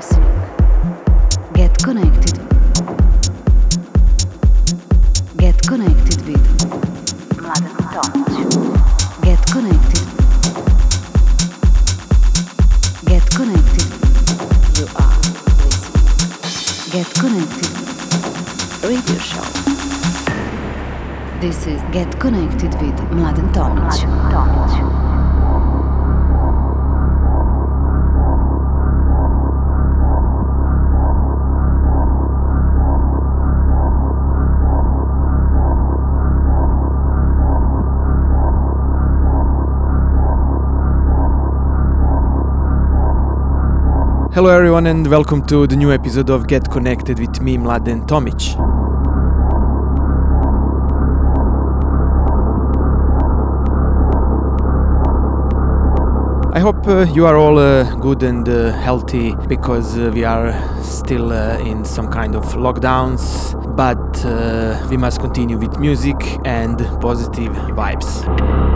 listening. Get connected. Get connected with Mladen Tomic. Get connected. Get connected. You are listening. Get connected. Radio show. This is Get Connected with Mladen Tomic. Hello everyone and welcome to the new episode of Get Connected with me, Mladen Tomic. I hope uh, you are all uh, good and uh, healthy because uh, we are still uh, in some kind of lockdowns, but uh, we must continue with music and positive vibes.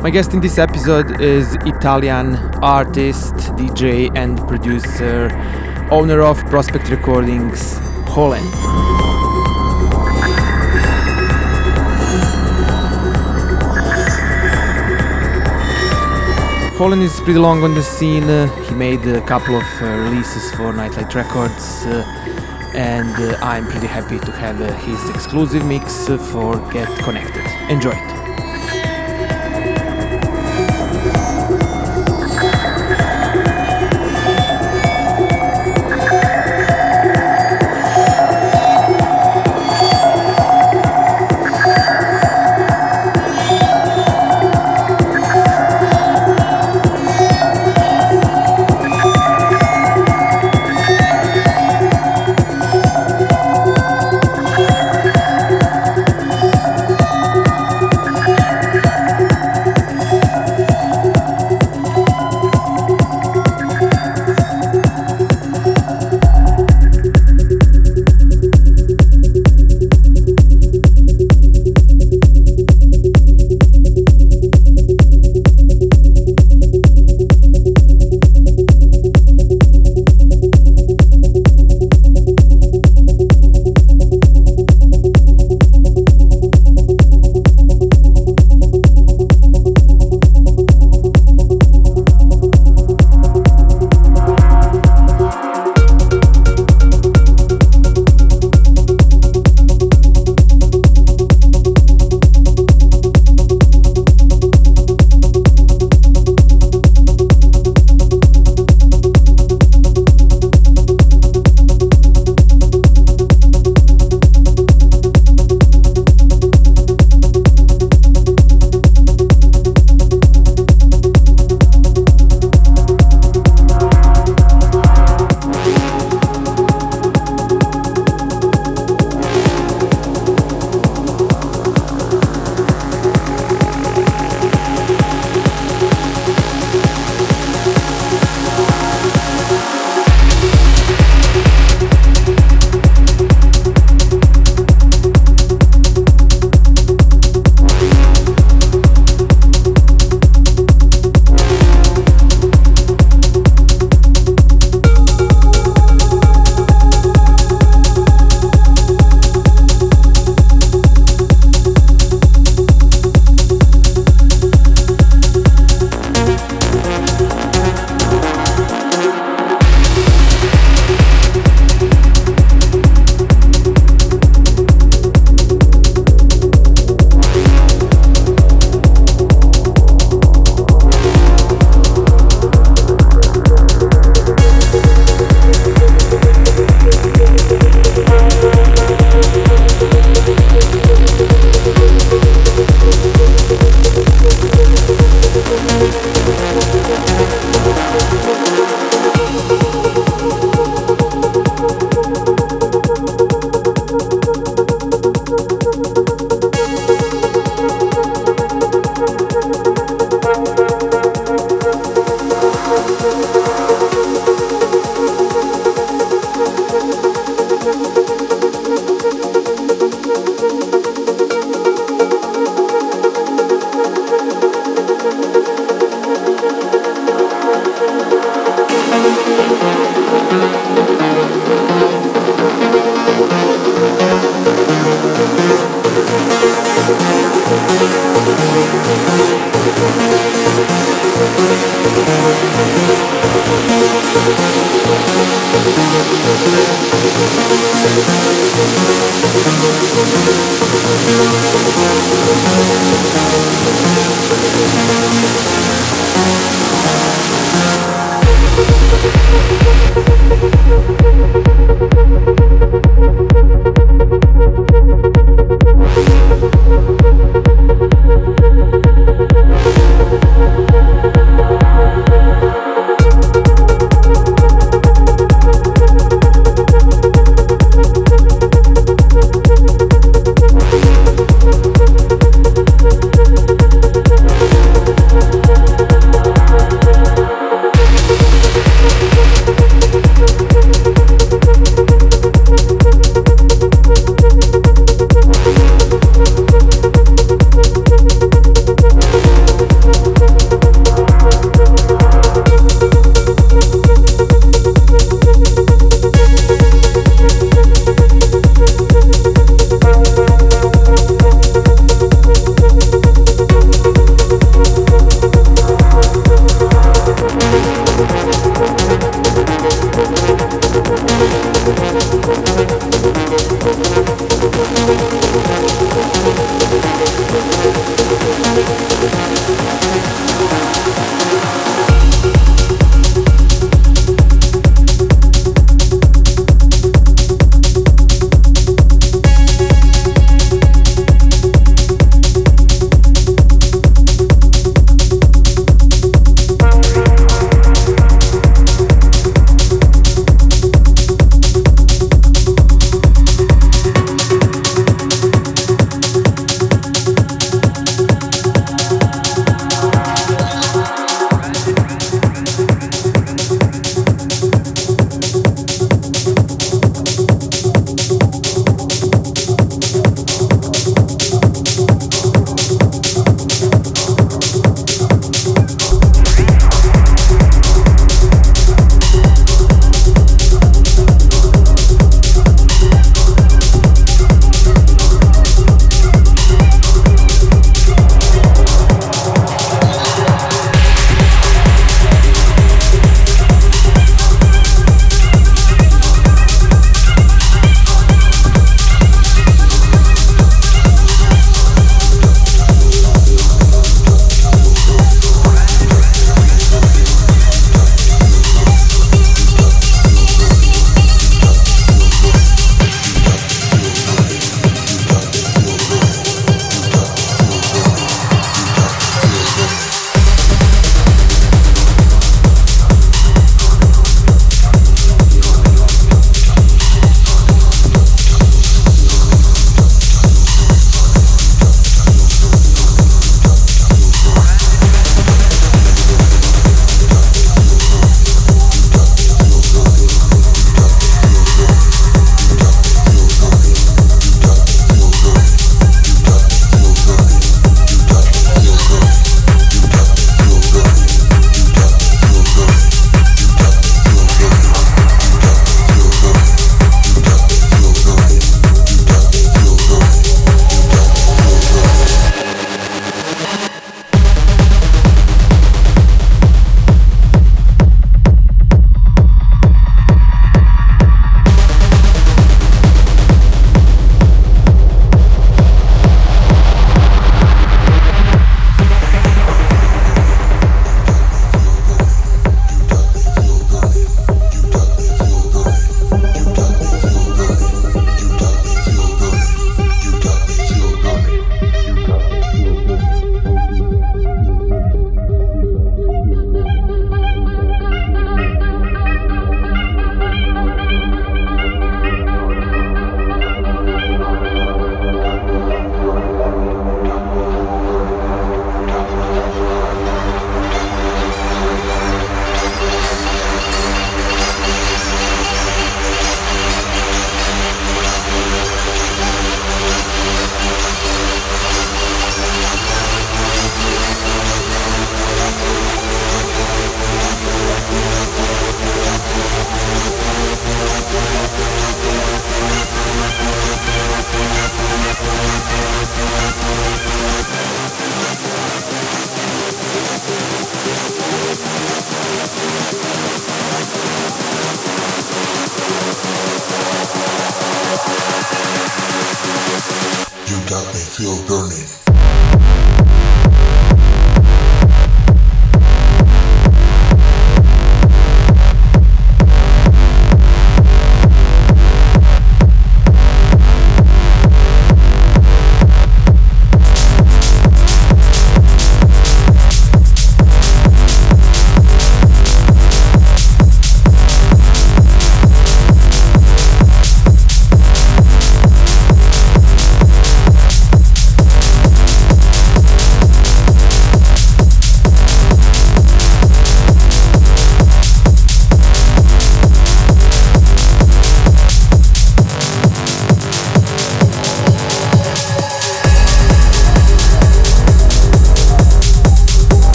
My guest in this episode is Italian artist, DJ, and producer, owner of Prospect Recordings, Holland. Holland is pretty long on the scene. Uh, he made a couple of uh, releases for Nightlight Records, uh, and uh, I'm pretty happy to have uh, his exclusive mix uh, for Get Connected. Enjoy it.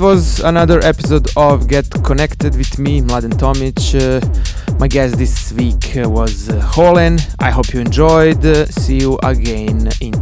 Was another episode of Get Connected with me, Mladen Tomic. Uh, my guest this week uh, was uh, Holen. I hope you enjoyed. see you again in